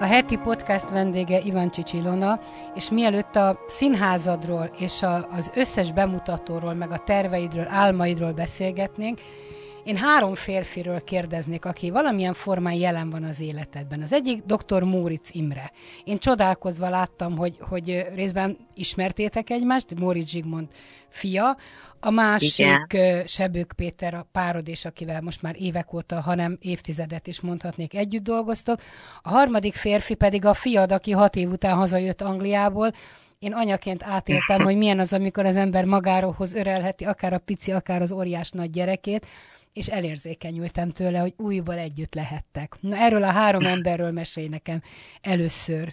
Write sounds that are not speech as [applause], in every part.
A heti podcast vendége Ivan Csicsilona, és mielőtt a színházadról és a, az összes bemutatóról, meg a terveidről, álmaidról beszélgetnénk, én három férfiről kérdeznék, aki valamilyen formán jelen van az életedben. Az egyik dr. Móric Imre. Én csodálkozva láttam, hogy, hogy részben ismertétek egymást, Móric Zsigmond fia, a másik Igen. Sebők Péter, a párod, és akivel most már évek óta, hanem évtizedet is mondhatnék, együtt dolgoztok. A harmadik férfi pedig a fiad, aki hat év után hazajött Angliából, én anyaként átéltem, hogy milyen az, amikor az ember magáról örelheti akár a pici, akár az óriás nagy gyerekét, és elérzékenyültem tőle, hogy újból együtt lehettek. Na erről a három emberről mesélj nekem először.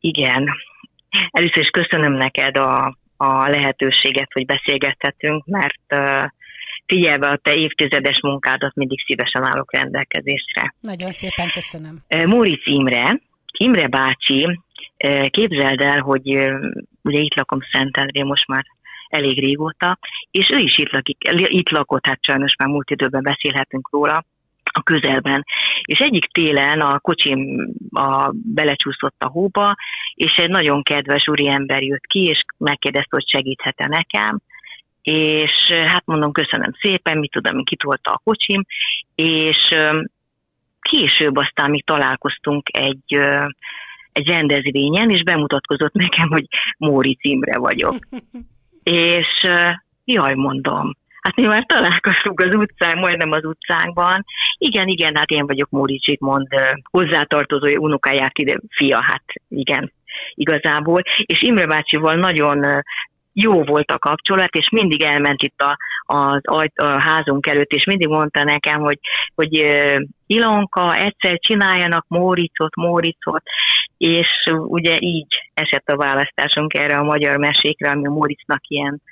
Igen. Először is köszönöm neked a, a lehetőséget, hogy beszélgethetünk, mert uh, figyelve a te évtizedes munkádat mindig szívesen állok rendelkezésre. Nagyon szépen köszönöm. Móric Imre, Imre bácsi, képzeld el, hogy ugye itt lakom Szentendrén most már elég régóta, és ő is itt, lakik, itt lakott, hát sajnos már múlt időben beszélhetünk róla, a közelben. És egyik télen a kocsim a, belecsúszott a hóba, és egy nagyon kedves úriember jött ki, és megkérdezte, hogy segíthet-e nekem, és hát mondom, köszönöm szépen, mit tudom, kitolta a kocsim, és később aztán mi találkoztunk egy, egy rendezvényen, és bemutatkozott nekem, hogy Móri Imre vagyok. [laughs] és jaj, mondom, hát mi már találkoztunk az utcán, majdnem az utcánkban. Igen, igen, hát én vagyok Móri Zsigmond hozzátartozója, unokáját ide, fia, hát igen, igazából. És Imre bácsival nagyon jó volt a kapcsolat, és mindig elment itt a, az ajt, a házunk előtt, és mindig mondta nekem, hogy, hogy Ilonka, egyszer csináljanak Móricot, Móricot, és ugye így esett a választásunk erre a magyar mesékre, ami a Móricnak ilyen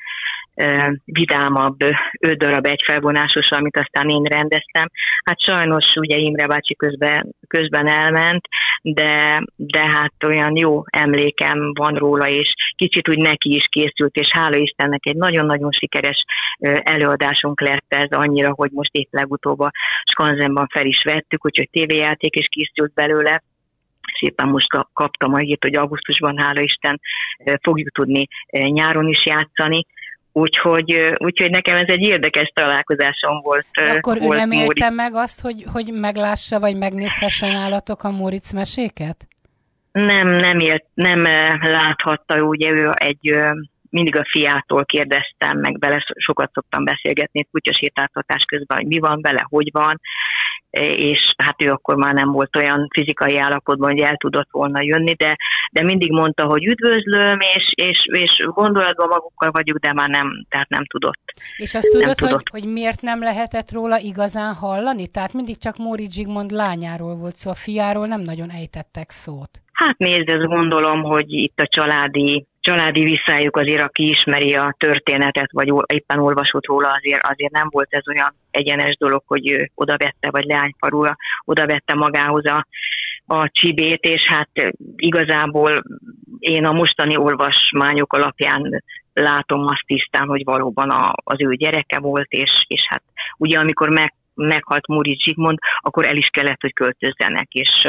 vidámabb öt darab egyfelvonásos, amit aztán én rendeztem. Hát sajnos ugye Imre bácsi közben, közben elment, de, de hát olyan jó emlékem van róla, és kicsit úgy neki is készült, és hála Istennek egy nagyon-nagyon sikeres előadásunk lett ez annyira, hogy most épp legutóbb a Skanzenban fel is vettük, úgyhogy tévéjáték is készült belőle, szépen most kaptam a hírt, hogy augusztusban, hála Isten, fogjuk tudni nyáron is játszani, Úgyhogy, úgyhogy nekem ez egy érdekes találkozásom volt. Akkor volt ő nem élte meg azt, hogy, hogy meglássa, vagy megnézhesse nálatok a Móricz meséket? Nem, nem, élt, nem láthatta, ugye ő egy mindig a fiától kérdeztem, meg vele sokat szoktam beszélgetni kutyasétáltatás közben, hogy mi van vele, hogy van, és hát ő akkor már nem volt olyan fizikai állapotban, hogy el tudott volna jönni, de, de mindig mondta, hogy üdvözlöm, és, és, és gondolatban magukkal vagyunk, de már nem, tehát nem tudott. És azt tudod, tudott. Hogy, hogy miért nem lehetett róla igazán hallani? Tehát mindig csak Móri Zsigmond lányáról volt szó, a fiáról nem nagyon ejtettek szót. Hát nézd, ezt gondolom, hogy itt a családi családi visszájuk azért, aki ismeri a történetet, vagy éppen olvasott róla, azért, azért nem volt ez olyan egyenes dolog, hogy ő odavette, vagy leányfarúra odavette magához a, a csibét, és hát igazából én a mostani olvasmányok alapján látom azt tisztán, hogy valóban a, az ő gyereke volt, és, és hát ugye amikor meg meghalt Múri Zsigmond, akkor el is kellett, hogy költözzenek. És,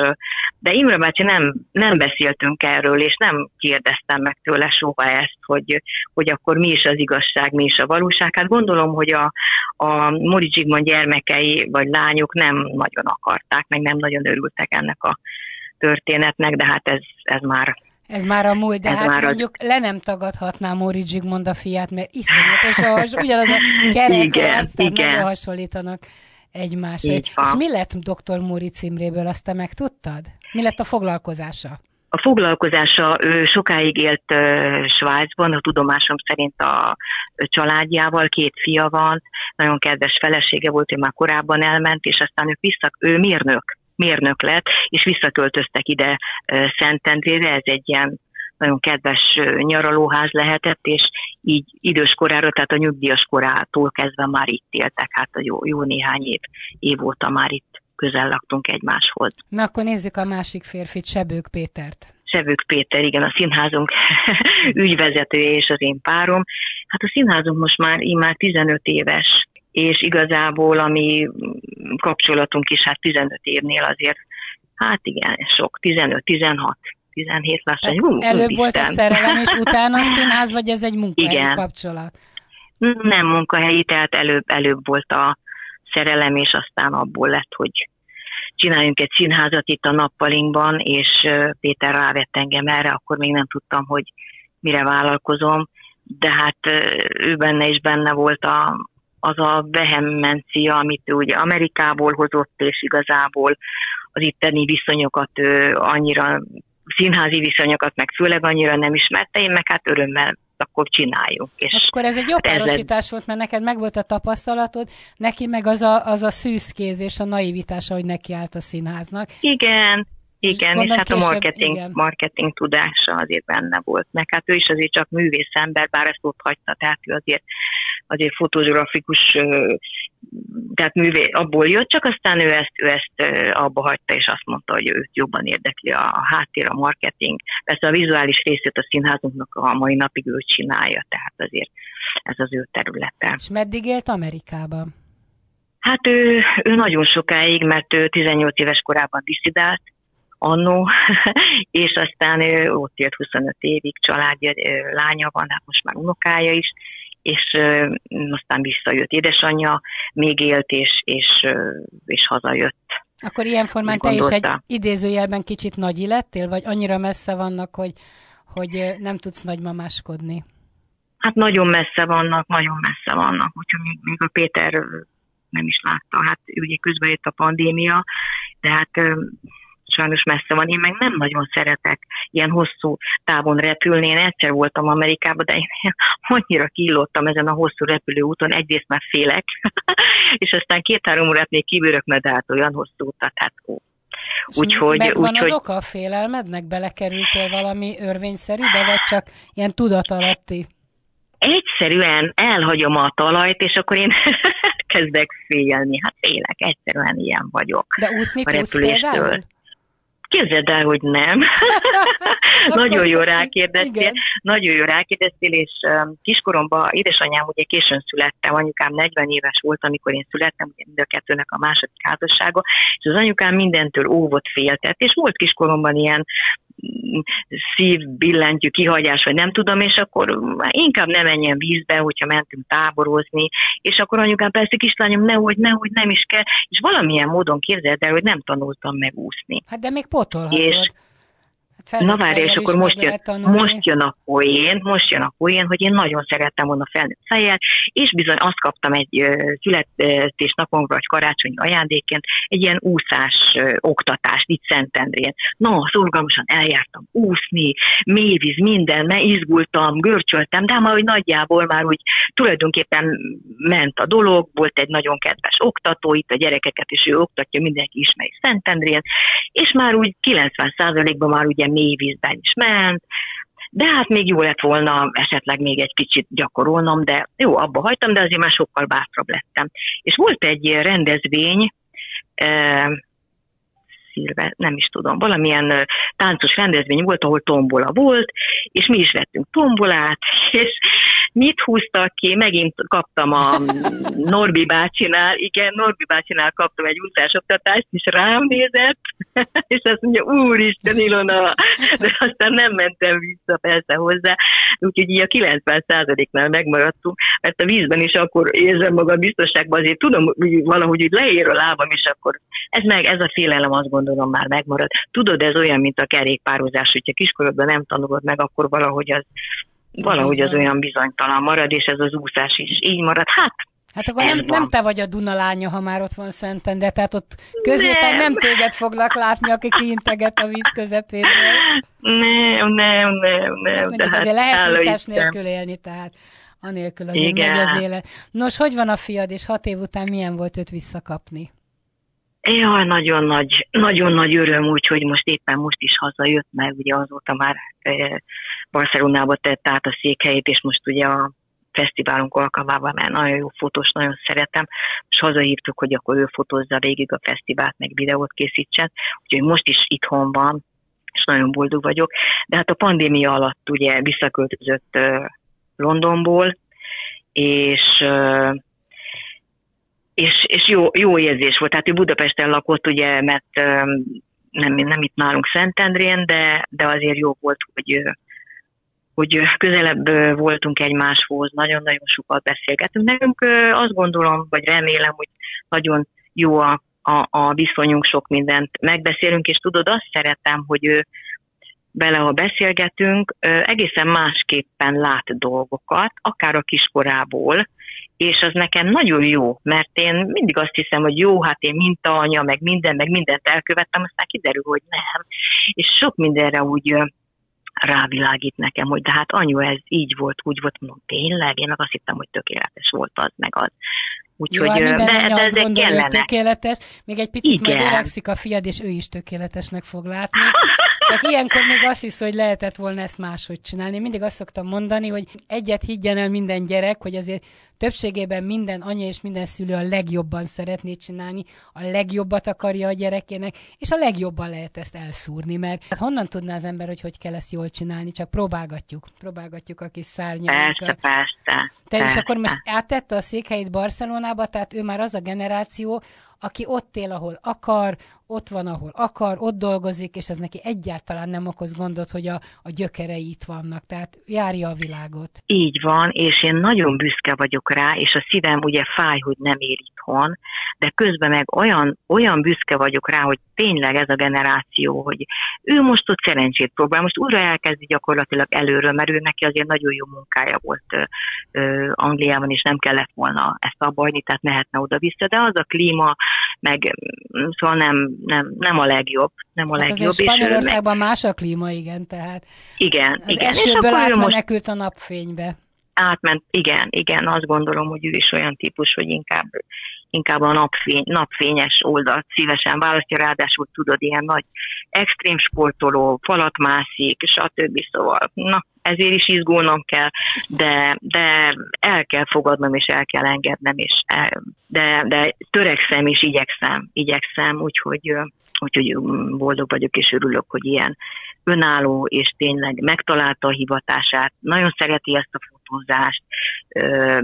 de Imre bácsi nem, nem beszéltünk erről, és nem kérdeztem meg tőle soha ezt, hogy, hogy akkor mi is az igazság, mi is a valóság. Hát gondolom, hogy a, a Múri Zsigmond gyermekei vagy lányok nem nagyon akarták, meg nem nagyon örültek ennek a történetnek, de hát ez, ez már ez már a múlt, de Ez hát mondjuk az... le nem tagadhatná Móri Zsigmond a fiát, mert iszonyatos, ugyanaz a kerek igen, igen. nagyon hasonlítanak egymásra. És mi lett dr. Móri Cimréből, azt te megtudtad? Mi lett a foglalkozása? A foglalkozása, ő sokáig élt Svájcban, a tudomásom szerint a családjával, két fia van, nagyon kedves felesége volt, ő már korábban elment, és aztán ő, vissza, ő mérnök, mérnök lett, és visszaköltöztek ide Szentendrére, ez egy ilyen nagyon kedves nyaralóház lehetett, és így idős korára, tehát a nyugdíjas korától kezdve már itt éltek, hát a jó, jó néhány év, év óta már itt közel laktunk egymáshoz. Na akkor nézzük a másik férfit, Sebők Pétert. Sebők Péter, igen, a színházunk [laughs] ügyvezetője és az én párom. Hát a színházunk most már immár 15 éves, és igazából a mi kapcsolatunk is hát 15 évnél azért, hát igen, sok, 15-16 17 lassan. Hú, előbb Isten. volt a szerelem, és [laughs] utána a színház, vagy ez egy munkahelyi Igen. kapcsolat? Nem munkahelyi, tehát előbb, előbb volt a szerelem, és aztán abból lett, hogy csináljunk egy színházat itt a nappalinkban, és Péter rávett engem erre, akkor még nem tudtam, hogy mire vállalkozom, de hát ő benne is benne volt a, az a vehemencia, amit ő ugye Amerikából hozott, és igazából az itteni viszonyokat ő annyira színházi viszonyokat meg főleg annyira nem ismerte, én meg hát örömmel akkor csináljuk. És akkor ez egy jó párosítás volt, mert neked meg volt a tapasztalatod, neki meg az a, az a szűzkéz és a naivitása, hogy neki állt a színháznak. Igen, igen, és, és hát később, a marketing, igen. marketing tudása azért benne volt. Meg hát ő is azért csak művész ember, bár ezt ott hagyta, tehát ő azért azért fotografikus, tehát művé, abból jött, csak aztán ő ezt, ő ezt abba hagyta, és azt mondta, hogy őt jobban érdekli a háttér, a marketing. Persze a vizuális részét a színházunknak a mai napig ő csinálja, tehát azért ez az ő területe. És meddig élt Amerikában? Hát ő, ő nagyon sokáig, mert ő 18 éves korában diszidált, annó, [laughs] és aztán ő ott élt 25 évig, családja, lánya van, hát most már unokája is, és aztán visszajött édesanyja, még élt, és, és, és hazajött. Akkor ilyen formán te is egy idézőjelben kicsit nagy lettél, vagy annyira messze vannak, hogy, hogy nem tudsz nagymamáskodni? Hát nagyon messze vannak, nagyon messze vannak, úgyhogy még, még a Péter nem is látta. Hát ugye közben jött a pandémia, de hát sajnos messze van. Én meg nem nagyon szeretek ilyen hosszú távon repülni. Én egyszer voltam Amerikában, de én [laughs] annyira killottam ezen a hosszú repülőúton, egyrészt már félek, [laughs] és aztán két-három órát még kibőrök, mert hát olyan hosszú utat, hát ó. Úgyhogy, megvan úgy, az hogy... oka a félelmednek? Belekerültél valami örvényszerűbe, vagy csak ilyen tudatalatti? Egyszerűen elhagyom a talajt, és akkor én [laughs] kezdek félni. Hát félek, egyszerűen ilyen vagyok. De úszni tudsz például? Képzeld el, hogy nem. [laughs] nagyon jó rákérdeztél, nagyon jó rákérdeztél, és um, kiskoromban édesanyám ugye későn születtem, anyukám 40 éves volt, amikor én születtem, ugye mind a kettőnek a második házassága, és az anyukám mindentől óvott féltett, és volt kiskoromban ilyen szívbillentyű kihagyás, vagy nem tudom, és akkor inkább nem menjen vízbe, hogyha mentünk táborozni, és akkor anyukám persze kislányom, nehogy, nehogy nem is kell, és valamilyen módon képzeld el, hogy nem tanultam megúszni. Hát de még potolhatod. És, Hát Na várj, és akkor most jön, most jön a poén, most jön a poén, hogy én nagyon szerettem volna felnőtt fejjel, és bizony azt kaptam egy születésnapomra, vagy karácsonyi ajándékként, egy ilyen úszás oktatást itt Szentendrén. Na, szorgalmasan eljártam úszni, mélyvíz, minden, mert izgultam, görcsöltem, de már hogy nagyjából már úgy tulajdonképpen ment a dolog, volt egy nagyon kedves oktató, itt a gyerekeket is ő oktatja, mindenki ismeri Szentendrén, és már úgy 90%-ban már ugye mély vízben is ment, de hát még jó lett volna esetleg még egy kicsit gyakorolnom, de jó, abba hagytam, de azért már sokkal bátrabb lettem. És volt egy rendezvény, eh, szilve, nem is tudom, valamilyen táncos rendezvény volt, ahol tombola volt, és mi is vettünk tombolát, [laughs] és mit húztak ki, megint kaptam a [laughs] Norbi bácsinál, igen, Norbi bácsinál kaptam egy úszásoktatást, és rám nézett, [laughs] és azt mondja, úristen Ilona, de aztán nem mentem vissza persze hozzá, úgyhogy így a 90 nál megmaradtunk, mert a vízben is akkor érzem magam biztonságban, azért tudom, hogy valahogy úgy leér a lábam, és akkor ez meg, ez a félelem azt gondolom már megmarad. Tudod, ez olyan, mint a kerékpározás, hogyha kiskorodban nem tanulod meg, akkor valahogy az valahogy az olyan bizonytalan marad, és ez az úszás is így marad. Hát, Hát akkor nem, nem te vagy a Duna lánya, ha már ott van Szenten, de tehát ott középen nem, nem téged foglak látni, aki kiinteget a víz közepéből. Nem, nem, nem, nem. de hát, azért lehet úszás nélkül élni, tehát anélkül azért Igen. megy az élet. Nos, hogy van a fiad, és hat év után milyen volt őt visszakapni? Ja, nagyon nagy, nagyon nagy öröm, úgyhogy most éppen most is hazajött, mert ugye azóta már e, Barcelonába tett át a székhelyét, és most ugye a fesztiválunk alkalmával, mert nagyon jó fotós, nagyon szeretem, és hazahívtuk, hogy akkor ő fotózza végig a fesztivált, meg videót készítsen, úgyhogy most is itthon van, és nagyon boldog vagyok. De hát a pandémia alatt ugye visszaköltözött Londonból, és és, és jó, jó érzés volt. Tehát ő Budapesten lakott, ugye, mert nem, nem itt nálunk Szentendrén, de, de azért jó volt, hogy, hogy közelebb voltunk egymáshoz, nagyon-nagyon sokat beszélgetünk. Nekünk azt gondolom, vagy remélem, hogy nagyon jó a, a, a viszonyunk, sok mindent megbeszélünk, és tudod, azt szeretem, hogy ő bele, ha beszélgetünk, egészen másképpen lát dolgokat, akár a kiskorából, és az nekem nagyon jó, mert én mindig azt hiszem, hogy jó, hát én mintaanya, meg minden, meg mindent elkövettem, aztán kiderül, hogy nem. És sok mindenre úgy rávilágít nekem, hogy de hát anyu, ez így volt, úgy volt, mondom, tényleg? Én meg azt hittem, hogy tökéletes volt az, meg az. Úgyhogy, hát minden de, de, gondolja, hogy tökéletes, még egy picit Igen. majd öregszik a fiad, és ő is tökéletesnek fog látni. [laughs] Csak ilyenkor még azt hisz, hogy lehetett volna ezt máshogy csinálni. Mindig azt szoktam mondani, hogy egyet higgyen el minden gyerek, hogy azért többségében minden anya és minden szülő a legjobban szeretné csinálni, a legjobbat akarja a gyerekének, és a legjobban lehet ezt elszúrni, mert hát honnan tudná az ember, hogy hogy kell ezt jól csinálni, csak próbálgatjuk, próbálgatjuk a kis szárnyainkat. Persze, persze. Te is akkor most áttette a székhelyét Barcelonába, tehát ő már az a generáció, aki ott él, ahol akar, ott van, ahol akar, ott dolgozik, és ez neki egyáltalán nem okoz gondot, hogy a, a gyökerei itt vannak, tehát járja a világot. Így van, és én nagyon büszke vagyok rá, és a szívem ugye fáj, hogy nem él itthon, de közben meg olyan, olyan büszke vagyok rá, hogy tényleg ez a generáció, hogy ő most ott szerencsét próbál, most újra elkezdi gyakorlatilag előről, mert ő neki azért nagyon jó munkája volt ö, ö, Angliában, és nem kellett volna ezt a bajni, tehát mehetne oda-vissza, de az a klíma, meg szóval nem, nem, nem a legjobb. Nem a hát legjobb. És Spanyolországban meg... más a klíma, igen, tehát igen, az igen. esőből átmenekült most... a napfénybe. Átment, igen, igen, azt gondolom, hogy ő is olyan típus, hogy inkább inkább a napfény, napfényes oldalt szívesen választja, ráadásul tudod, ilyen nagy extrém sportoló, falatmászik, stb. Szóval, na, ezért is izgulnom kell, de, de el kell fogadnom, és el kell engednem, és el, de, de törekszem, és igyekszem, igyekszem, úgyhogy, úgyhogy boldog vagyok, és örülök, hogy ilyen önálló, és tényleg megtalálta a hivatását, nagyon szereti ezt a fotózást,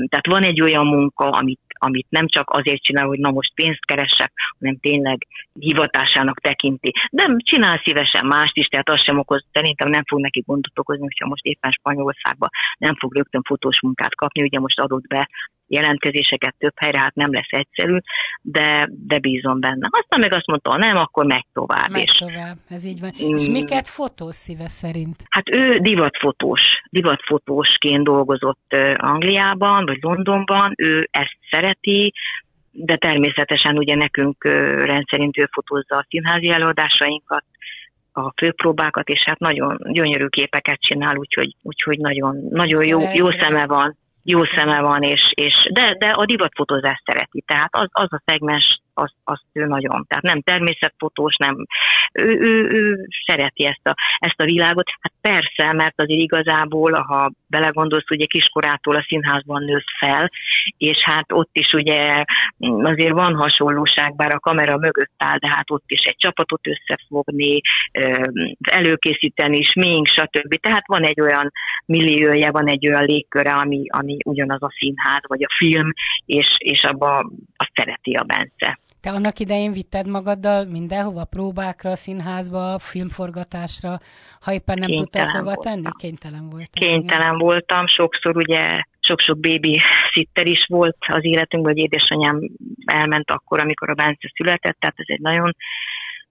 tehát van egy olyan munka, amit amit nem csak azért csinál, hogy na most pénzt keresek, hanem tényleg hivatásának tekinti. De csinál szívesen mást is, tehát az sem okoz, szerintem nem fog neki gondot okozni, hogyha most éppen Spanyolországban nem fog rögtön fotós munkát kapni, ugye most adott be jelentkezéseket több helyre, hát nem lesz egyszerű, de, de bízom benne. Aztán meg azt mondta, nem, akkor megy tovább. Megy és, tovább, ez így van. Mm, és miket fotós szíve szerint? Hát ő divatfotós, divatfotósként dolgozott Angliában, vagy Londonban, ő ezt szereti, de természetesen ugye nekünk rendszerint ő fotózza a színházi előadásainkat, a főpróbákat, és hát nagyon gyönyörű képeket csinál, úgyhogy, úgyhogy nagyon, nagyon jó, jó szeme van jó szeme van, és, és de, de a divatfotózást szereti, tehát az, az a szegmens azt, azt ő nagyon, tehát nem természetfotós, nem, ő, ő, ő szereti ezt a, ezt a világot. Hát persze, mert azért igazából, ha belegondolsz, ugye kiskorától a színházban nőtt fel, és hát ott is ugye azért van hasonlóság, bár a kamera mögött áll, de hát ott is egy csapatot összefogni, előkészíteni, smink, stb. Tehát van egy olyan milliója, van egy olyan légköre, ami, ami ugyanaz a színház, vagy a film, és, és abba azt szereti a Bence. Te annak idején vitted magaddal mindenhova, próbákra, színházba, filmforgatásra, ha éppen nem Kénytelen tudtad hova voltam. tenni? Kénytelen voltam. Kénytelen igen. voltam, sokszor ugye sok-sok bébi szitter is volt az életünkben, hogy édesanyám elment akkor, amikor a Bence született, tehát ez egy nagyon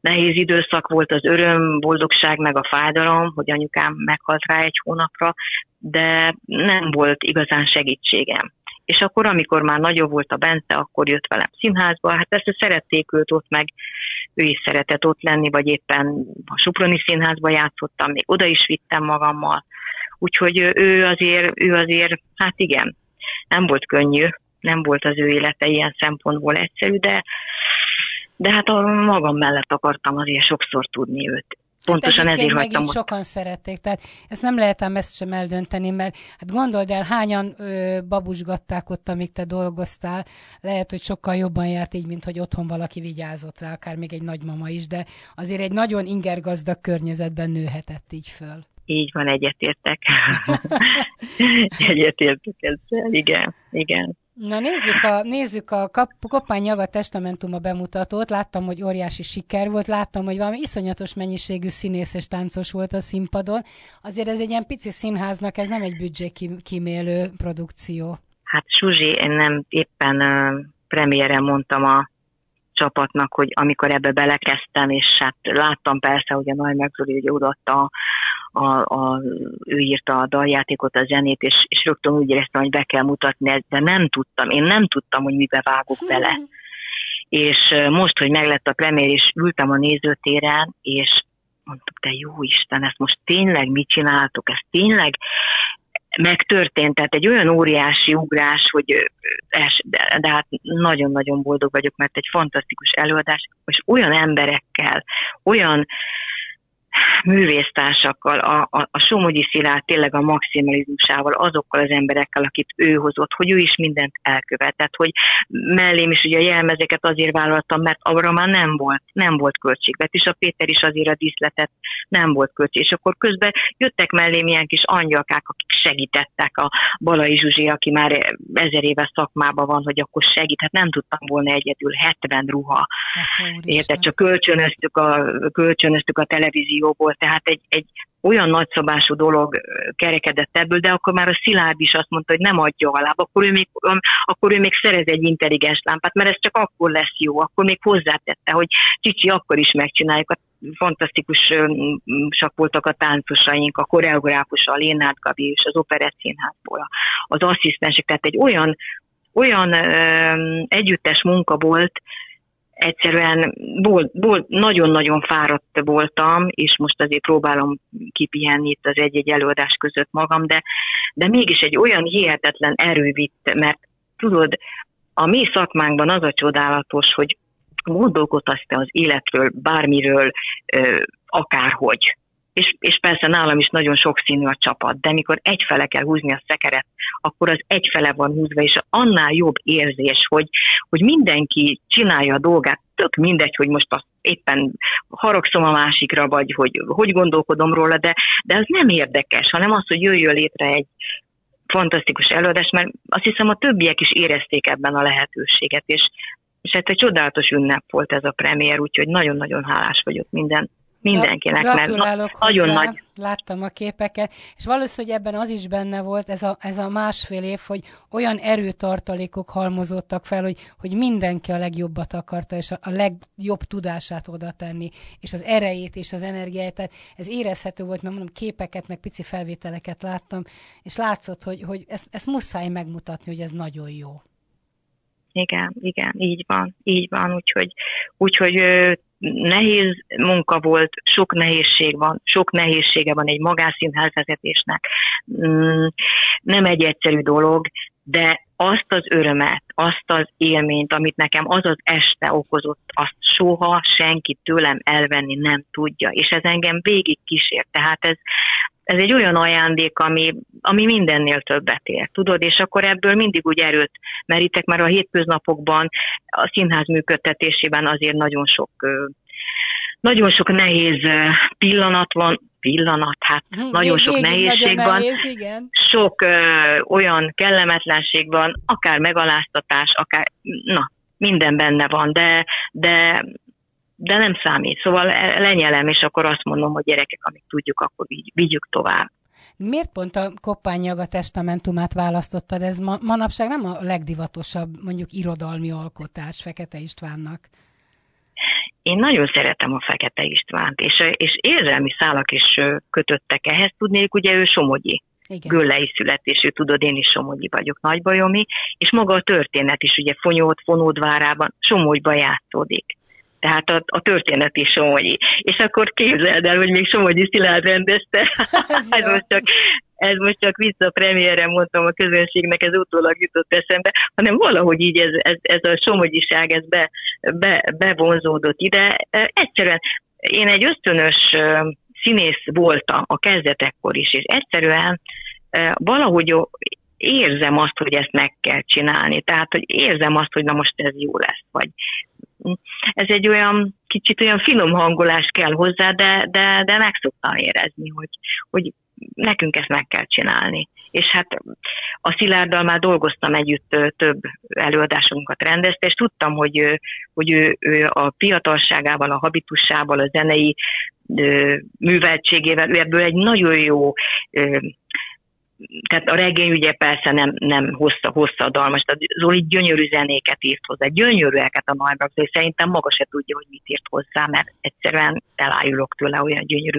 nehéz időszak volt az öröm, boldogság, meg a fájdalom, hogy anyukám meghalt rá egy hónapra, de nem volt igazán segítségem és akkor, amikor már nagyobb volt a Bence, akkor jött velem színházba, hát ezt szerették őt ott meg, ő is szeretett ott lenni, vagy éppen a Suproni színházba játszottam, még oda is vittem magammal, úgyhogy ő azért, ő azért, hát igen, nem volt könnyű, nem volt az ő élete ilyen szempontból egyszerű, de de hát a magam mellett akartam azért sokszor tudni őt. Pontosan hát ezért. Meg sokan szerették, tehát ezt nem lehet ám ezt sem eldönteni, mert hát gondold el, hányan ö, babusgatták ott, amíg te dolgoztál, lehet, hogy sokkal jobban járt így, mint hogy otthon valaki vigyázott rá, akár még egy nagymama is, de azért egy nagyon ingergazdag környezetben nőhetett így föl. Így van, egyetértek. [laughs] [laughs] egyetértek ezzel, igen, igen. Na nézzük a, nézzük a Kap, Koppány Jaga Testamentuma bemutatót. Láttam, hogy óriási siker volt, láttam, hogy valami iszonyatos mennyiségű színész és táncos volt a színpadon. Azért ez egy ilyen pici színháznak, ez nem egy büdzsé kímélő produkció. Hát Suzsi, én nem éppen uh, premiére mondtam a csapatnak, hogy amikor ebbe belekezdtem, és hát láttam persze, hogy a Nagy Megzoli ugye odaadta a, ő írta a daljátékot, a zenét, és, és rögtön úgy éreztem, hogy be kell mutatni, de nem tudtam, én nem tudtam, hogy mibe vágok bele. Hmm. És most, hogy meglett a premier, és ültem a nézőtéren, és mondtuk, te jó Isten, ezt most tényleg mit csináltok, ez tényleg megtörtént, tehát egy olyan óriási ugrás, hogy de, de hát nagyon-nagyon boldog vagyok, mert egy fantasztikus előadás, és olyan emberekkel, olyan művésztársakkal, a, a, a Somogyi Szilárd tényleg a maximalizmusával, azokkal az emberekkel, akit ő hozott, hogy ő is mindent elkövetett, hogy mellém is ugye a jelmezeket azért vállaltam, mert arra már nem volt, nem volt költségvetés, a Péter is azért a díszletet nem volt költség, és akkor közben jöttek mellém ilyen kis angyalkák, akik segítettek, a Balai Zsuzsi, aki már ezer éve szakmában van, hogy akkor segít, hát nem tudtam volna egyedül 70 ruha, hát, érted, csak kölcsönöztük a, kölcsönöztük a televízió millióból, tehát egy, egy olyan nagyszabású dolog kerekedett ebből, de akkor már a Szilárd is azt mondta, hogy nem adja alá, akkor ő még, akkor ő még szerez egy intelligens lámpát, mert ez csak akkor lesz jó, akkor még hozzátette, hogy Csicsi, akkor is megcsináljuk, fantasztikusak voltak a táncosaink, a koreográfusa, a Lénárd Gabi és az Operett Színházból, az asszisztensek, tehát egy olyan, olyan ö, együttes munka volt, egyszerűen nagyon-nagyon fáradt voltam, és most azért próbálom kipihenni itt az egy-egy előadás között magam, de, de mégis egy olyan hihetetlen erő vitt, mert tudod, a mi szakmánkban az a csodálatos, hogy gondolkodhatsz te az életről, bármiről, akárhogy és, és persze nálam is nagyon sokszínű a csapat, de mikor egyfele kell húzni a szekeret, akkor az egyfele van húzva, és annál jobb érzés, hogy, hogy mindenki csinálja a dolgát, tök mindegy, hogy most azt éppen haragszom a másikra, vagy hogy, hogy gondolkodom róla, de, de az nem érdekes, hanem az, hogy jöjjön létre egy fantasztikus előadás, mert azt hiszem a többiek is érezték ebben a lehetőséget, és, és hát egy csodálatos ünnep volt ez a premier, úgyhogy nagyon-nagyon hálás vagyok minden mindenkinek, mert nagyon nagy. Láttam a képeket, és valószínűleg ebben az is benne volt, ez a, ez a másfél év, hogy olyan erőtartalékok halmozottak fel, hogy, hogy mindenki a legjobbat akarta, és a, a legjobb tudását oda tenni, és az erejét és az energiáját, tehát ez érezhető volt, mert mondom, képeket, meg pici felvételeket láttam, és látszott, hogy, hogy ezt, ezt muszáj megmutatni, hogy ez nagyon jó. Igen, igen, így van, így van, úgyhogy, úgyhogy nehéz munka volt, sok nehézség van, sok nehézsége van egy magánszínház vezetésnek. Mm, nem egy egyszerű dolog, de azt az örömet, azt az élményt, amit nekem az az este okozott, azt soha senki tőlem elvenni nem tudja. És ez engem végig kísért. Tehát ez, ez egy olyan ajándék, ami, ami mindennél többet ér, tudod, és akkor ebből mindig úgy erőt merítek, mert a hétköznapokban a színház működtetésében azért nagyon sok nagyon sok nehéz pillanat van, pillanat, hát hm, nagyon sok végig nehézség nagyon van, nehéz, igen. sok ö, olyan kellemetlenség van, akár megaláztatás, akár, na, minden benne van, de, de de nem számít. Szóval lenyelem, és akkor azt mondom, hogy gyerekek, amíg tudjuk, akkor így vigyük tovább. Miért pont a koppányjag a testamentumát választottad? Ez ma, manapság nem a legdivatosabb, mondjuk irodalmi alkotás Fekete Istvánnak. Én nagyon szeretem a Fekete Istvánt, és, és érzelmi szálak is kötöttek ehhez. Tudnék, ugye ő Somogyi. Igen. Göllei születésű, tudod, én is Somogyi vagyok, nagybajomi, és maga a történet is, ugye Fonyód, Fonódvárában Somogyba játszódik. Tehát a, a történet is Somogyi. És akkor képzeld el, hogy még Somogyi Szilárd rendezte. [laughs] Ez, ez, csak, ez most csak vissza premierre mondtam a közönségnek, ez utólag jutott eszembe, hanem valahogy így ez, ez, ez a somogyiság, ez be, be, bevonzódott ide. Egyszerűen én egy ösztönös színész voltam a kezdetekkor is, és egyszerűen valahogy érzem azt, hogy ezt meg kell csinálni. Tehát, hogy érzem azt, hogy na most ez jó lesz, vagy ez egy olyan kicsit olyan finom hangolás kell hozzá, de, de, de meg szoktam érezni, hogy, hogy nekünk ezt meg kell csinálni. És hát a Szilárddal már dolgoztam együtt, több előadásunkat rendezte, és tudtam, hogy, hogy ő, ő a fiatalságával, a habitussával, a zenei műveltségével, ő ebből egy nagyon jó tehát a regény ugye persze nem, nem hossza, hosszadalmas, tehát Zoli gyönyörű zenéket írt hozzá, gyönyörűeket a Najbrax, és szerintem maga se tudja, hogy mit írt hozzá, mert egyszerűen elájulok tőle, olyan gyönyörű,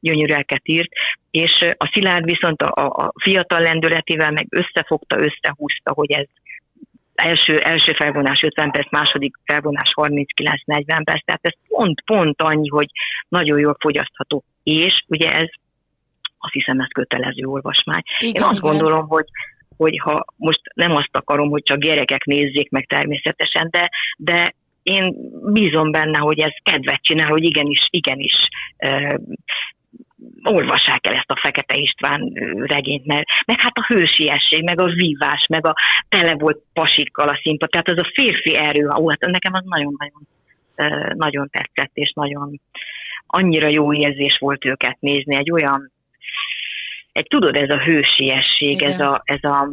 gyönyörűeket írt, és a Szilárd viszont a, a fiatal lendületével meg összefogta, összehúzta, hogy ez első, első felvonás 50 perc, második felvonás 39-40 perc, tehát ez pont, pont annyi, hogy nagyon jól fogyasztható. És ugye ez azt hiszem ez kötelező olvasmány. Igen, Én azt igen. gondolom, hogy hogy ha most nem azt akarom, hogy csak gyerekek nézzék meg természetesen, de, de én bízom benne, hogy ez kedvet csinál, hogy igenis, igenis uh, olvassák el ezt a Fekete István regényt, mert meg hát a hősiesség, meg a vívás, meg a tele volt pasikkal a színpad, tehát az a férfi erő, ó, hát nekem az nagyon-nagyon nagyon tetszett, és nagyon annyira jó érzés volt őket nézni, egy olyan egy tudod, ez a hősiesség, ez a, ez a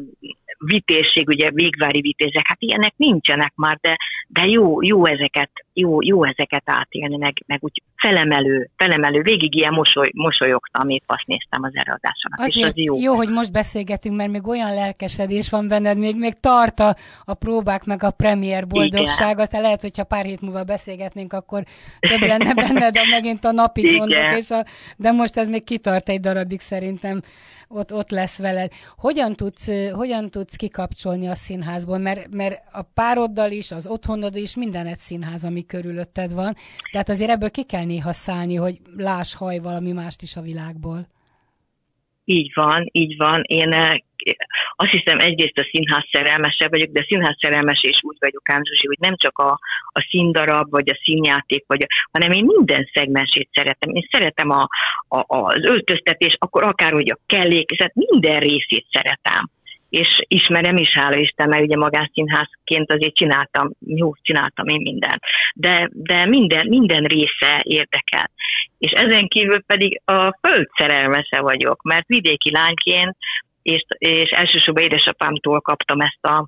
vitézség, ugye végvári vitézek, hát ilyenek nincsenek már, de, de jó, jó ezeket, jó, jó ezeket átélni, meg, meg úgy felemelő, felemelő, végig ilyen mosoly, mosolyogtam, épp azt néztem az előadáson. Azért az jó. jó, hogy most beszélgetünk, mert még olyan lelkesedés van benned, még, még tart a, a próbák, meg a premier boldogság, aztán lehet, hogyha pár hét múlva beszélgetnénk, akkor több lenne benned a, megint a napi gondok, és a, de most ez még kitart egy darabig szerintem ott, ott lesz veled. Hogyan tudsz, hogyan tudsz kikapcsolni a színházból? Mert, mert a pároddal is, az otthonod is, minden egy színház, ami körülötted van. Tehát azért ebből ki kell néha szállni, hogy láss, haj valami mást is a világból. Így van, így van. Én eh, azt hiszem egyrészt a színház szerelmese vagyok, de színház szerelmes és úgy vagyok, Ám Zsuzsi, hogy nem csak a, a színdarab, vagy a színjáték, vagy hanem én minden szegmensét szeretem. Én szeretem a, a, az öltöztetés, akkor akár hogy a kellék, tehát minden részét szeretem és ismerem is, hála Isten, mert ugye magánszínházként azért csináltam, jó, csináltam én mindent, de, de minden, minden része érdekel. És ezen kívül pedig a föld szerelmese vagyok, mert vidéki lányként, és, és elsősorban édesapámtól kaptam ezt a,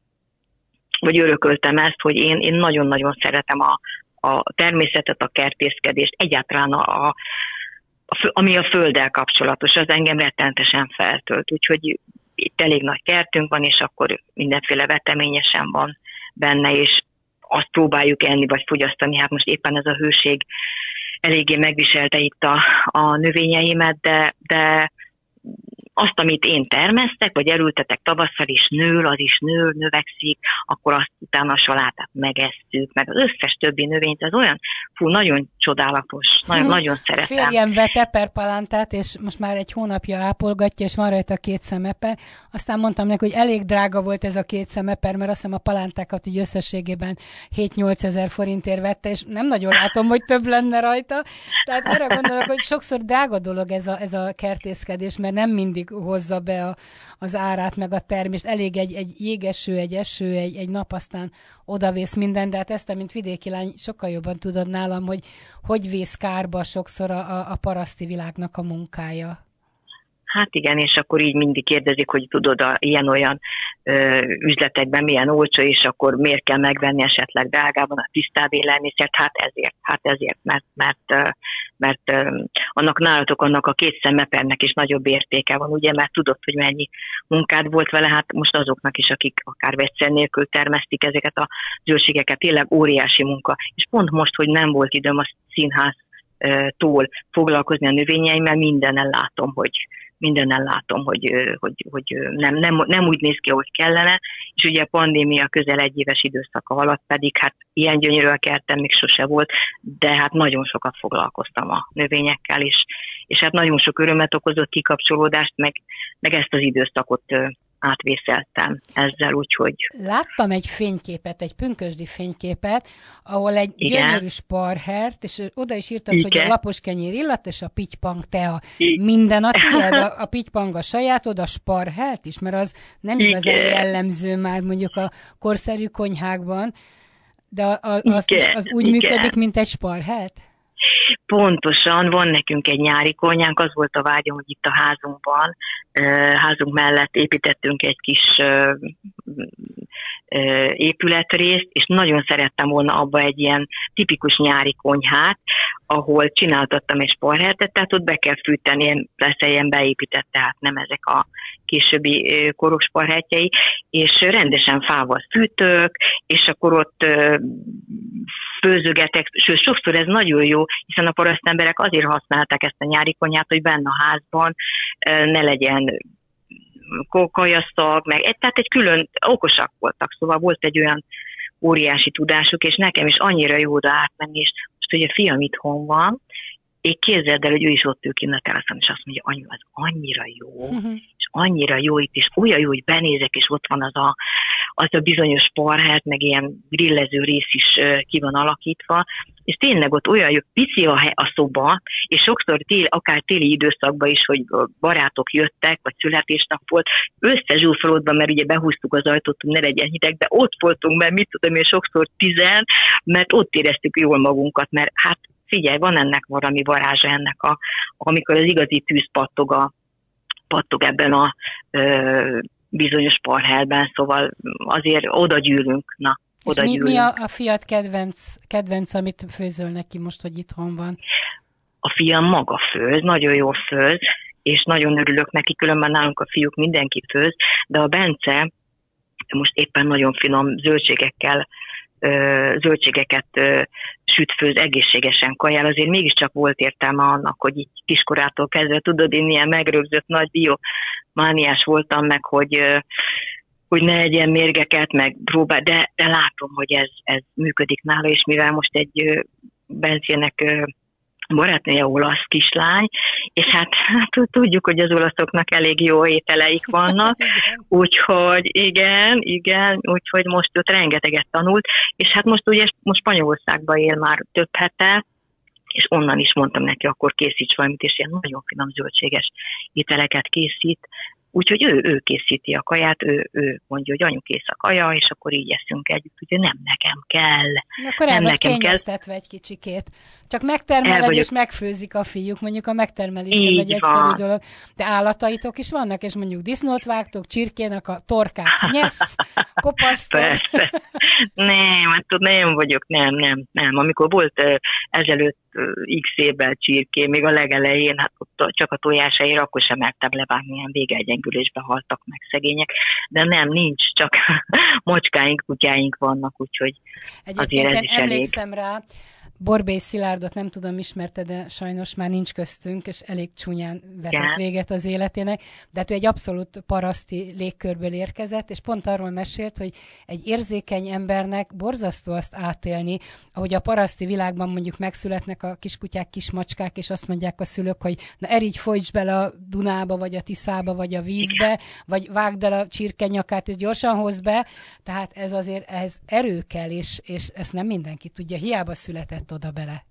vagy örököltem ezt, hogy én, én nagyon-nagyon szeretem a, a természetet, a kertészkedést, egyáltalán a, a ami a földdel kapcsolatos, az engem rettenetesen feltölt. Úgyhogy itt elég nagy kertünk van, és akkor mindenféle veteményesen van benne, és azt próbáljuk enni vagy fogyasztani. Hát most éppen ez a hőség eléggé megviselte itt a, a növényeimet, de, de azt, amit én termesztek, vagy elültetek tavasszal is nő, az is nő, növekszik, akkor azt utána a salátát megesszük, meg az összes többi növényt, ez olyan, fú, nagyon csodálatos, nagyon, hmm. nagyon szeretem. Férjem vett eperpalántát, és most már egy hónapja ápolgatja, és van rajta két szemeper. Aztán mondtam neki, hogy elég drága volt ez a két szemeper, mert azt hiszem a palántákat így összességében 7-8 ezer forintért vette, és nem nagyon látom, hogy több lenne rajta. Tehát arra gondolok, hogy sokszor drága dolog ez a, ez a kertészkedés, mert nem mindig hozza be a, az árát, meg a termést. Elég egy, egy jégeső, egy eső, egy, egy nap, aztán odavész minden, de hát ezt, mint vidéki lány, sokkal jobban tudod nálam, hogy hogy vész kárba sokszor a, a, paraszti világnak a munkája. Hát igen, és akkor így mindig kérdezik, hogy tudod, a ilyen-olyan üzletekben milyen olcsó, és akkor miért kell megvenni esetleg drágában a tisztább élelmiszert? Hát ezért, hát ezért, mert, mert, mert annak nálatok, annak a két szemepernek is nagyobb értéke van, ugye, mert tudod, hogy mennyi munkád volt vele, hát most azoknak is, akik akár vegyszer nélkül termesztik ezeket a zöldségeket, tényleg óriási munka. És pont most, hogy nem volt időm a színház tól foglalkozni a növényeimmel, mindenen látom, hogy, mindennel látom, hogy, hogy, hogy nem, nem, nem úgy néz ki, ahogy kellene, és ugye a pandémia közel egy éves időszaka alatt pedig hát ilyen gyönyörű a kertem még sose volt, de hát nagyon sokat foglalkoztam a növényekkel, és, és hát nagyon sok örömet okozott kikapcsolódást, meg, meg ezt az időszakot átvészeltem ezzel, úgyhogy... Láttam egy fényképet, egy pünkösdi fényképet, ahol egy Igen. gyönyörű sparhert, és oda is írtad, Igen. hogy a lapos kenyér illat, és a pitypang tea. Igen. Minden a tiéd, a, [laughs] a pitypang a sajátod, a sparhert is, mert az nem igazán jellemző már mondjuk a korszerű konyhákban, de az, az, az úgy Igen. működik, mint egy sparhert? Pontosan, van nekünk egy nyári konyánk, az volt a vágyom, hogy itt a házunkban, házunk mellett építettünk egy kis épületrészt, és nagyon szerettem volna abba egy ilyen tipikus nyári konyhát, ahol csináltattam egy sporhertet, tehát ott be kell fűteni, ilyen, egy ilyen beépített, tehát nem ezek a későbbi korok sporhetjei, és rendesen fával fűtök, és akkor ott főzögetek, sőt, sokszor ez nagyon jó, hiszen a paraszt emberek azért használták ezt a nyári konyhát, hogy benne a házban ne legyen kajaszag, meg tehát egy külön, okosak voltak, szóval volt egy olyan óriási tudásuk, és nekem is annyira jó oda átmenni, és most ugye a fiam itthon van, én képzeld el, hogy ő is ott ül kint a teraszon, és azt mondja, anyu, az annyira jó, uh-huh. és annyira jó itt, és olyan jó, hogy benézek, és ott van az a, az a bizonyos parhát, meg ilyen grillező rész is ki van alakítva, és tényleg ott olyan jó, pici a, hely, a szoba, és sokszor tél, akár téli időszakban is, hogy barátok jöttek, vagy születésnap volt, összezsúfolódva, mert ugye behúztuk az ajtót, hogy ne legyen hideg, de ott voltunk, mert mit tudom én, sokszor tizen, mert ott éreztük jól magunkat, mert hát figyelj, van ennek valami varázsa ennek, a, amikor az igazi tűz pattog, a, pattog ebben a ö, bizonyos parhelben, szóval azért oda gyűlünk, na, oda mi, mi a, a fiat kedvenc, kedvenc, amit főzöl neki most, hogy itthon van? A fiam maga főz, nagyon jól főz, és nagyon örülök neki, különben nálunk a fiúk mindenki főz, de a Bence most éppen nagyon finom zöldségekkel zöldségeket süt főz egészségesen kajál, azért mégiscsak volt értelme annak, hogy így kiskorától kezdve, tudod, én ilyen megrögzött nagy biomániás voltam meg, hogy hogy ne egyen mérgeket, meg próbál, de, de látom, hogy ez, ez működik nála, és mivel most egy Bencének barátnője olasz kislány, és hát, hát tudjuk, hogy az olaszoknak elég jó ételeik vannak, [laughs] úgyhogy igen, igen, úgyhogy most ott rengeteget tanult, és hát most ugye most Spanyolországban él már több hete, és onnan is mondtam neki, akkor készíts valamit, és ilyen nagyon finom zöldséges ételeket készít, Úgyhogy ő, ő készíti a kaját, ő, ő mondja, hogy anyukész a kaja, és akkor így eszünk együtt, ugye nem nekem kell. Akkor nem nekem kell. egy kicsikét. Csak megtermeled és megfőzik a fiúk, mondjuk a megtermelés egy egyszerű dolog. De állataitok is vannak, és mondjuk disznót vágtok, csirkének a torkát nyesz, kopasztok. Persze. Nem, hát nem vagyok, nem, nem, nem. Amikor volt ezelőtt x évvel csirké, még a legelején, hát ott csak a tojásaira, akkor sem mertem levágni, ilyen végegyengülésbe haltak meg szegények, de nem, nincs, csak [laughs] mocskáink, kutyáink vannak, úgyhogy Egyébként azért ez is emlékszem elég. rá, Borbély Szilárdot nem tudom, ismerte, de sajnos már nincs köztünk, és elég csúnyán vetett véget az életének, de hát ő egy abszolút paraszti légkörből érkezett, és pont arról mesélt, hogy egy érzékeny embernek borzasztó azt átélni, ahogy a paraszti világban mondjuk megszületnek a kiskutyák, kismacskák, és azt mondják a szülők, hogy na erigy folyts bele a Dunába, vagy a Tiszába, vagy a vízbe, vagy vágd el a csirkenyakát, és gyorsan hoz be, tehát ez azért, ez erő kell, és, és ezt nem mindenki tudja, hiába született oda bele?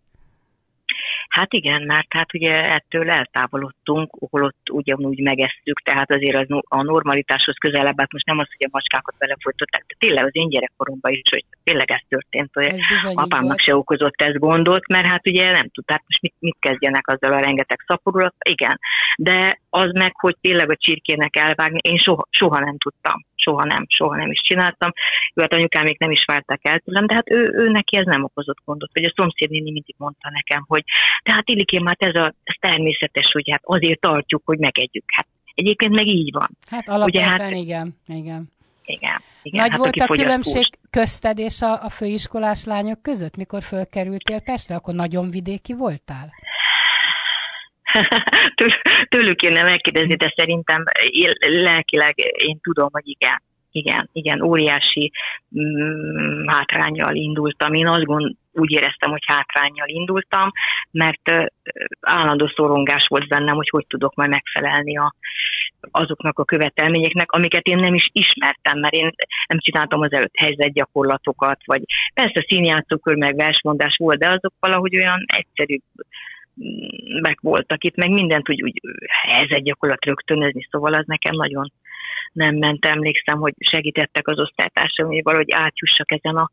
Hát igen, mert hát ugye ettől eltávolodtunk, ott ugyanúgy megesztük, tehát azért az a normalitáshoz közelebb, hát most nem az, hogy a macskákat belefolytották, de tényleg az én gyerekkoromban is, hogy tényleg ez történt, hogy ez apámnak se okozott ez gondot, mert hát ugye nem tudták most mit, mit kezdjenek azzal a rengeteg szaporulat, igen, de az meg, hogy tényleg a csirkének elvágni, én soha, soha nem tudtam soha nem, soha nem is csináltam. Jó, hát anyukám még nem is várták el tőlem, de hát ő, ő neki ez nem okozott gondot. Vagy a szomszédnéni mindig mondta nekem, hogy de hát Ilikém, hát ez, a, ez természetes, hogy hát azért tartjuk, hogy megegyük. Hát egyébként meg így van. Hát alapvetően hát, igen, igen. Igen, igen. Nagy hát, volt a különbség közted és a, a főiskolás lányok között, mikor fölkerültél Pestre? Akkor nagyon vidéki voltál? [laughs] Tőlük kéne megkérdezni, de szerintem lelkileg én tudom, hogy igen. Igen, igen, óriási mm, hátrányjal indultam. Én azt gond, úgy éreztem, hogy hátrányjal indultam, mert uh, állandó szorongás volt bennem, hogy hogy tudok majd megfelelni a, azoknak a követelményeknek, amiket én nem is ismertem, mert én nem csináltam az előtt helyzetgyakorlatokat, vagy persze színjátszókör, meg versmondás volt, de azok valahogy olyan egyszerű meg voltak itt, meg mindent úgy, úgy helyzetgyakorlat rögtönözni, szóval az nekem nagyon nem ment. Emlékszem, hogy segítettek az osztálytársaim, hogy valahogy átjussak ezen a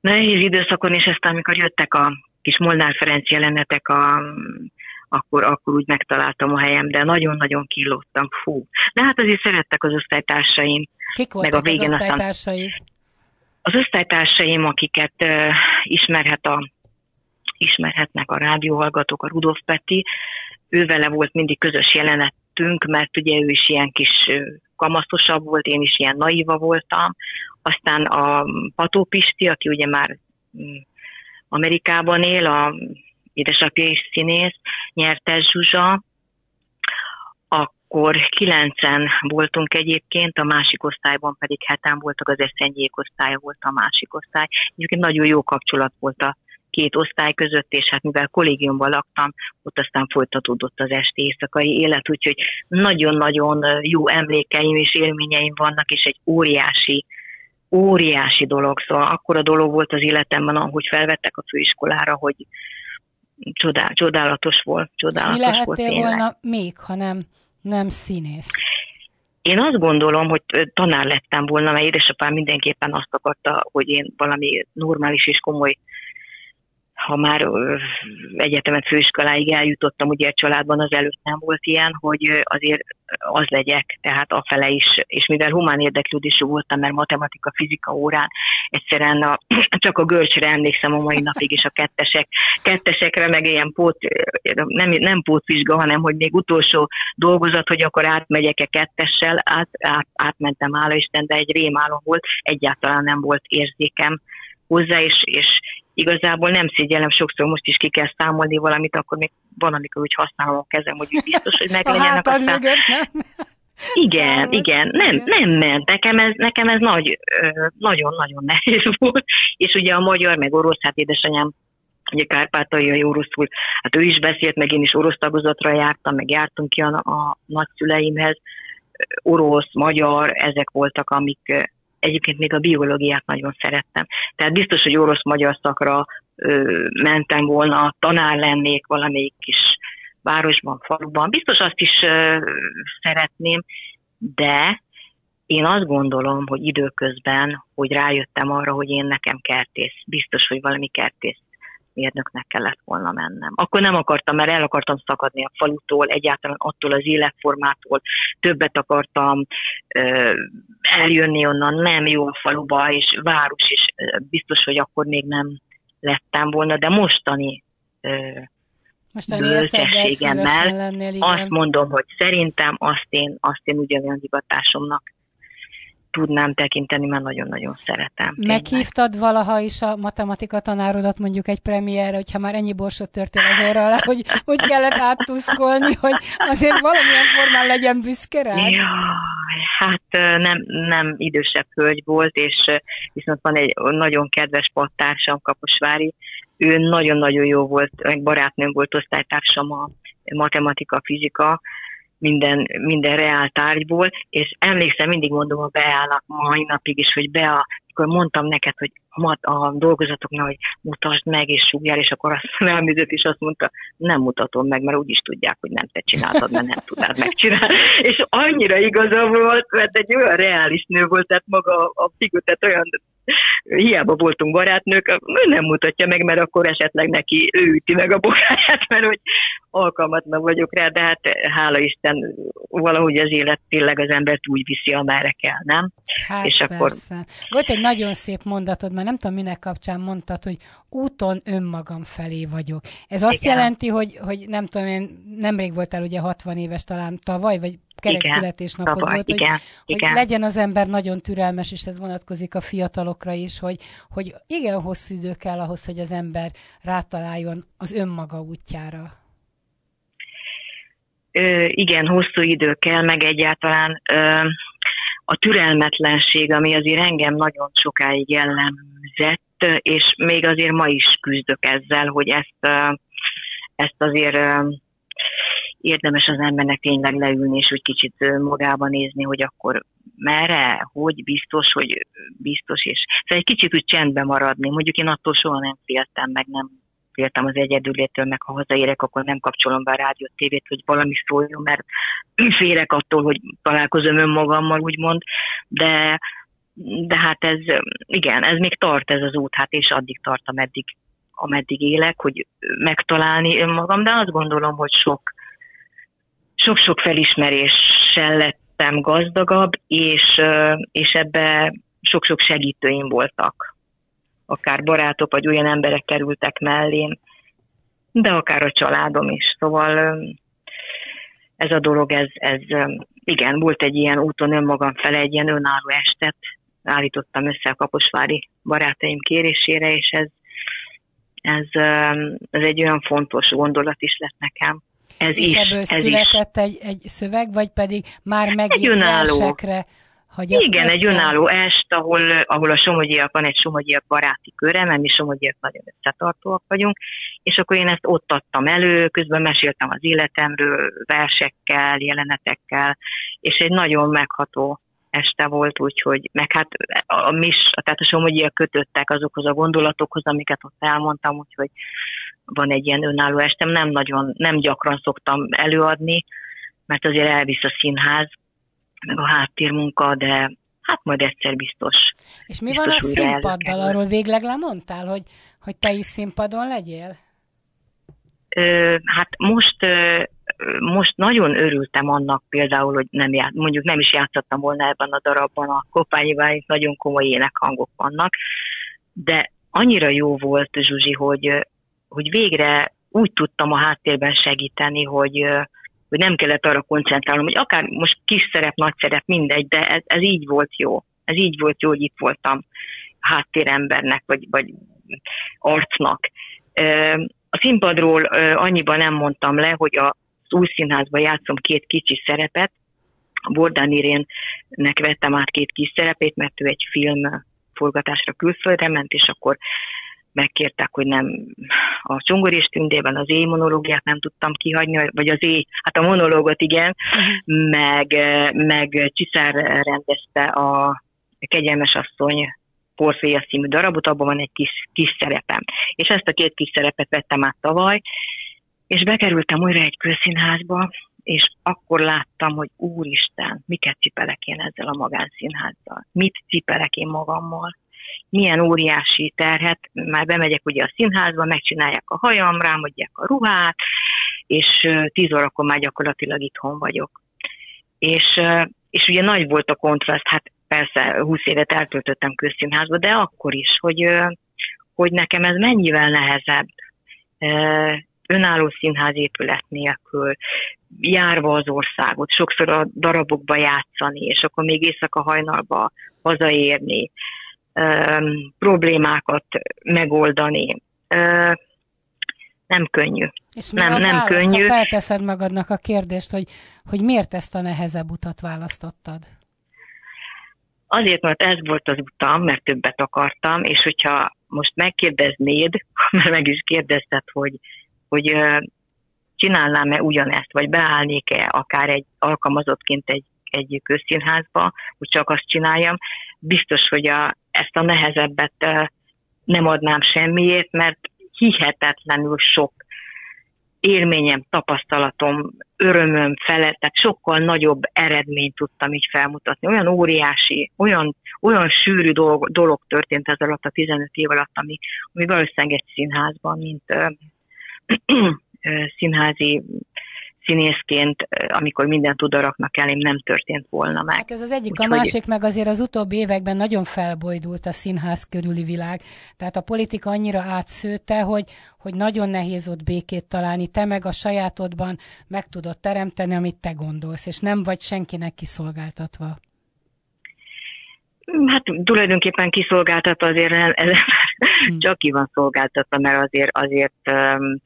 nehéz időszakon, és aztán, amikor jöttek a kis Molnár Ferenc jelenetek, a, akkor, akkor úgy megtaláltam a helyem, de nagyon-nagyon kilódtam, fú. De hát azért szerettek az osztálytársaim. Kik voltak meg a végén az osztálytársai? Aztán, az osztálytársaim, akiket uh, ismerhet a, ismerhetnek a rádióhallgatók, a Rudolf Peti, ő vele volt mindig közös jelenetünk, mert ugye ő is ilyen kis kamaszosabb volt, én is ilyen naiva voltam. Aztán a Pató Pisti, aki ugye már mm, Amerikában él, a édesapja is színész, nyertes Zsuzsa, akkor kilencen voltunk egyébként, a másik osztályban pedig heten voltak, az eszengyék osztálya volt a másik osztály. Egyébként nagyon jó kapcsolat volt a két osztály között, és hát mivel kollégiumban laktam, ott aztán folytatódott az esti éjszakai élet, úgyhogy nagyon-nagyon jó emlékeim és élményeim vannak, és egy óriási óriási dolog, szóval akkora dolog volt az életemben, ahogy felvettek a főiskolára, hogy csodál, csodálatos volt, csodálatos Mi lehettél volt tényleg. volna még, ha nem, nem színész? Én azt gondolom, hogy tanár lettem volna, mert édesapám mindenképpen azt akarta, hogy én valami normális és komoly ha már egyetemet főiskoláig eljutottam, ugye a családban az előtt nem volt ilyen, hogy azért az legyek, tehát afele is, és mivel humán érdeklődésű voltam, mert matematika, fizika órán egyszerűen a, [clears throat] csak a görcsre emlékszem a mai napig, és a kettesek, kettesekre, meg ilyen pót, nem, nem pótvizsga, hanem hogy még utolsó dolgozat, hogy akkor átmegyek-e kettessel, át, át, átmentem, hála Isten, de egy rémálom volt, egyáltalán nem volt érzékem hozzá, és, és igazából nem szégyellem, sokszor most is ki kell számolni valamit, akkor még van, amikor úgy használom a kezem, hogy biztos, hogy [laughs] meglegyenek a aztán... Mögött, nem? Igen, igen, nem, nem ment. Nekem ez, nekem ez nagy, nagyon-nagyon nehéz [laughs] volt, és ugye a magyar, meg orosz, hát édesanyám ugye kárpátaljai oroszul, hát ő is beszélt, meg én is orosz tagozatra jártam, meg jártunk ki a, a nagyszüleimhez, orosz, magyar, ezek voltak, amik, egyébként még a biológiát nagyon szerettem. Tehát biztos, hogy orosz-magyar szakra ö, mentem volna, tanár lennék valamelyik kis városban, faluban. Biztos azt is ö, szeretném, de én azt gondolom, hogy időközben, hogy rájöttem arra, hogy én nekem kertész, biztos, hogy valami kertész mérnöknek kellett volna mennem. Akkor nem akartam, mert el akartam szakadni a falutól, egyáltalán attól az életformától, többet akartam eljönni onnan, nem jó a faluba, és város is, biztos, hogy akkor még nem lettem volna, de Mostani bölcsességemmel azt mondom, hogy szerintem azt én, azt én ugyanolyan hivatásomnak tudnám tekinteni, mert nagyon-nagyon szeretem. Meghívtad tényleg. valaha is a matematika tanárodat mondjuk egy premierre, hogyha már ennyi borsot törtél az orra alá, [laughs] hogy úgy kellett áttuszkolni, hogy azért valamilyen formán legyen büszke rá? Jaj, hát nem, nem idősebb hölgy volt, és viszont van egy nagyon kedves pattársam, Kaposvári, ő nagyon-nagyon jó volt, meg barátnőm volt osztálytársam a matematika, fizika, minden, minden reál tárgyból, és emlékszem, mindig mondom a beállnak mai napig is, hogy be a, akkor mondtam neked, hogy a, dolgozatoknak, hogy mutasd meg, és sugjál, és akkor azt elműzött, és azt mondta, nem mutatom meg, mert úgy is tudják, hogy nem te csináltad, mert nem tudnád megcsinálni. És annyira igaza volt, mert egy olyan reális nő volt, tehát maga a figu, tehát olyan hiába voltunk barátnők, ő nem mutatja meg, mert akkor esetleg neki ő üti meg a bokáját, mert hogy alkalmatlan vagyok rá, de hát hála Isten, valahogy az élet tényleg az embert úgy viszi, amerre kell, nem? Hát És persze. akkor... Volt egy nagyon szép mondatod, mert nem tudom, minek kapcsán mondtad, hogy úton önmagam felé vagyok. Ez azt Igen. jelenti, hogy, hogy nem tudom, én nemrég voltál ugye 60 éves talán tavaly, vagy kerek igen, születésnapod tavaly, volt, igen, hogy, igen. hogy legyen az ember nagyon türelmes, és ez vonatkozik a fiatalokra is, hogy, hogy igen hosszú idő kell ahhoz, hogy az ember rátaláljon az önmaga útjára. igen, hosszú idő kell, meg egyáltalán a türelmetlenség, ami azért engem nagyon sokáig jellemzett, és még azért ma is küzdök ezzel, hogy ezt, ezt azért érdemes az embernek tényleg leülni, és úgy kicsit magába nézni, hogy akkor merre, hogy biztos, hogy biztos, és szóval egy kicsit úgy csendben maradni. Mondjuk én attól soha nem féltem, meg nem féltem az egyedülétől, meg ha hazaérek, akkor nem kapcsolom be a rádiót, tévét, hogy valami szóljon, mert [clears throat] félek attól, hogy találkozom önmagammal, úgymond, de, de hát ez, igen, ez még tart ez az út, hát és addig tart, ameddig, ameddig élek, hogy megtalálni önmagam, de azt gondolom, hogy sok, sok-sok felismeréssel lettem gazdagabb, és, és ebbe sok-sok segítőim voltak akár barátok, vagy olyan emberek kerültek mellém, de akár a családom is. Szóval ez a dolog, ez, ez igen, volt egy ilyen úton önmagam fele, egy ilyen önálló estet állítottam össze a Kaposvári barátaim kérésére, és ez, ez, ez egy olyan fontos gondolat is lett nekem. Ez és is, ebből ez született is. egy, egy szöveg, vagy pedig már megírt versekre hogy Igen, egy önálló est, ahol, ahol a somogyiak van egy somogyiak baráti köre, mert mi somogyiak nagyon összetartóak vagyunk, és akkor én ezt ott adtam elő, közben meséltem az életemről, versekkel, jelenetekkel, és egy nagyon megható este volt, úgyhogy, meg hát a mis, tehát a somogyiak kötöttek azokhoz a gondolatokhoz, amiket ott elmondtam, úgyhogy van egy ilyen önálló estem, nem nagyon, nem gyakran szoktam előadni, mert azért elvisz a színház, meg a háttérmunka, de hát majd egyszer biztos. És mi van a színpaddal? Arról végleg lemondtál, hogy, hogy te is színpadon legyél? Ö, hát most, ö, most nagyon örültem annak például, hogy nem ját, mondjuk nem is játszottam volna ebben a darabban, a Kopányi nagyon komoly énekhangok vannak, de annyira jó volt, Zsuzsi, hogy, hogy végre úgy tudtam a háttérben segíteni, hogy, hogy nem kellett arra koncentrálnom, hogy akár most kis szerep, nagy szerep, mindegy, de ez, ez így volt jó. Ez így volt jó, hogy itt voltam háttérembernek, vagy, vagy arcnak. A színpadról annyiban nem mondtam le, hogy a új színházban játszom két kicsi szerepet, Bordán Irénnek vettem át két kis szerepét, mert ő egy film forgatásra külföldre ment, és akkor megkértek, hogy nem a Csongor tündében az éj monológiát nem tudtam kihagyni, vagy az éj, hát a monológot igen, uh-huh. meg, meg Csiszár rendezte a Kegyelmes asszony Porféja című darabot, abban van egy kis, kis szerepem. És ezt a két kis szerepet vettem át tavaly, és bekerültem újra egy közszínházba, és akkor láttam, hogy úristen, miket cipelek én ezzel a magánszínházzal, mit cipelek én magammal milyen óriási terhet, már bemegyek ugye a színházba, megcsinálják a hajam, rámodják a ruhát, és tíz órakor már gyakorlatilag itthon vagyok. És, és ugye nagy volt a kontraszt, hát persze 20 évet eltöltöttem közszínházba, de akkor is, hogy, hogy nekem ez mennyivel nehezebb önálló színházépület nélkül, járva az országot, sokszor a darabokba játszani, és akkor még éjszaka hajnalba hazaérni, problémákat megoldani. Nem könnyű. És mi nem, a nem könnyű. Ha felteszed magadnak a kérdést, hogy, hogy miért ezt a nehezebb utat választottad? Azért, mert ez volt az utam, mert többet akartam, és hogyha most megkérdeznéd, [laughs] mert meg is kérdezted, hogy, hogy csinálnám-e ugyanezt, vagy beállnék-e akár egy alkalmazottként egy, egy közszínházba, hogy csak azt csináljam, biztos, hogy a, ezt a nehezebbet nem adnám semmiért, mert hihetetlenül sok élményem, tapasztalatom, örömöm felett, tehát sokkal nagyobb eredményt tudtam így felmutatni. Olyan óriási, olyan, olyan sűrű dolog, dolog történt ez alatt a 15 év alatt, ami, ami valószínűleg egy színházban, mint ö, [clears throat] ö, színházi színészként, amikor mindent oda raknak elém, nem történt volna meg. Hát ez az egyik, Úgy, a másik meg azért az utóbbi években nagyon felbojdult a színház körüli világ. Tehát a politika annyira átszőtte, hogy, hogy nagyon nehéz ott békét találni. Te meg a sajátodban meg tudod teremteni, amit te gondolsz, és nem vagy senkinek kiszolgáltatva. Hát tulajdonképpen kiszolgáltatva azért ez, hmm. [laughs] csak ki van szolgáltatva, mert azért, azért um,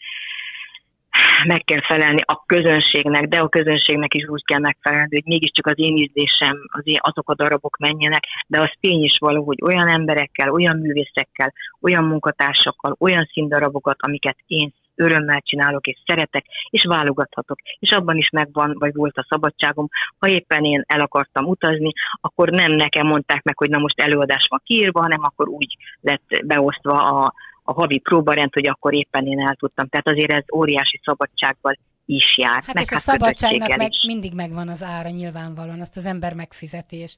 meg kell felelni a közönségnek, de a közönségnek is úgy kell megfelelni, hogy mégiscsak az én ízlésem, az én, azok a darabok menjenek, de az tény is való, hogy olyan emberekkel, olyan művészekkel, olyan munkatársakkal, olyan színdarabokat, amiket én örömmel csinálok, és szeretek, és válogathatok. És abban is megvan, vagy volt a szabadságom. Ha éppen én el akartam utazni, akkor nem nekem mondták meg, hogy na most előadás van kiírva, hanem akkor úgy lett beosztva a, a havi próbarend, hogy akkor éppen én el tudtam. Tehát azért ez óriási szabadsággal is jár. Hát meg és hát a szabadságnak meg mindig megvan az ára nyilvánvalóan, azt az ember megfizetés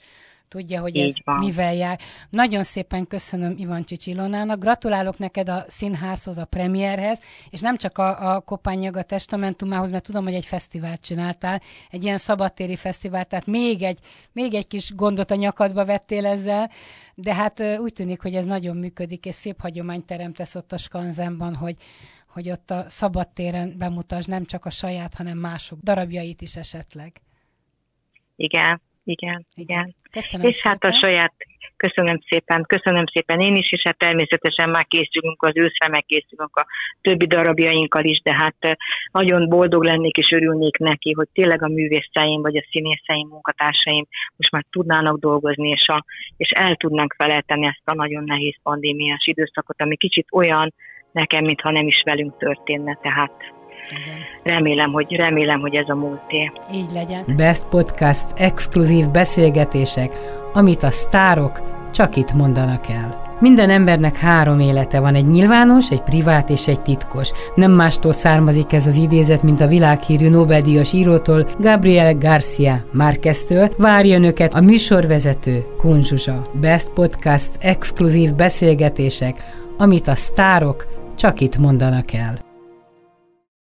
tudja, hogy ez mivel jár. Nagyon szépen köszönöm Ivancsics Ilonának, gratulálok neked a színházhoz, a premierhez, és nem csak a, a Kopányag a testamentumához, mert tudom, hogy egy fesztivált csináltál, egy ilyen szabadtéri fesztivált, tehát még egy, még egy kis gondot a nyakadba vettél ezzel, de hát úgy tűnik, hogy ez nagyon működik, és szép hagyományt teremtesz ott a Skanzenban, hogy, hogy ott a szabadtéren bemutasd nem csak a saját, hanem mások darabjait is esetleg. Igen, igen, igen. Köszönöm és szépen. hát a saját, köszönöm szépen, köszönöm szépen én is, és hát természetesen már készülünk az őszre, megkészülünk a többi darabjainkkal is, de hát nagyon boldog lennék és örülnék neki, hogy tényleg a művészeim vagy a színészeim, munkatársaim most már tudnának dolgozni, és, a, és el tudnánk felejteni ezt a nagyon nehéz pandémiás időszakot, ami kicsit olyan nekem, mintha nem is velünk történne, tehát Remélem, hogy, remélem, hogy ez a múlté. Így legyen. Best Podcast exkluzív beszélgetések, amit a sztárok csak itt mondanak el. Minden embernek három élete van, egy nyilvános, egy privát és egy titkos. Nem mástól származik ez az idézet, mint a világhírű Nobel-díjas írótól, Gabriel Garcia Márqueztől. Várja önöket a műsorvezető Kunzsuzsa. Best Podcast exkluzív beszélgetések, amit a sztárok csak itt mondanak el.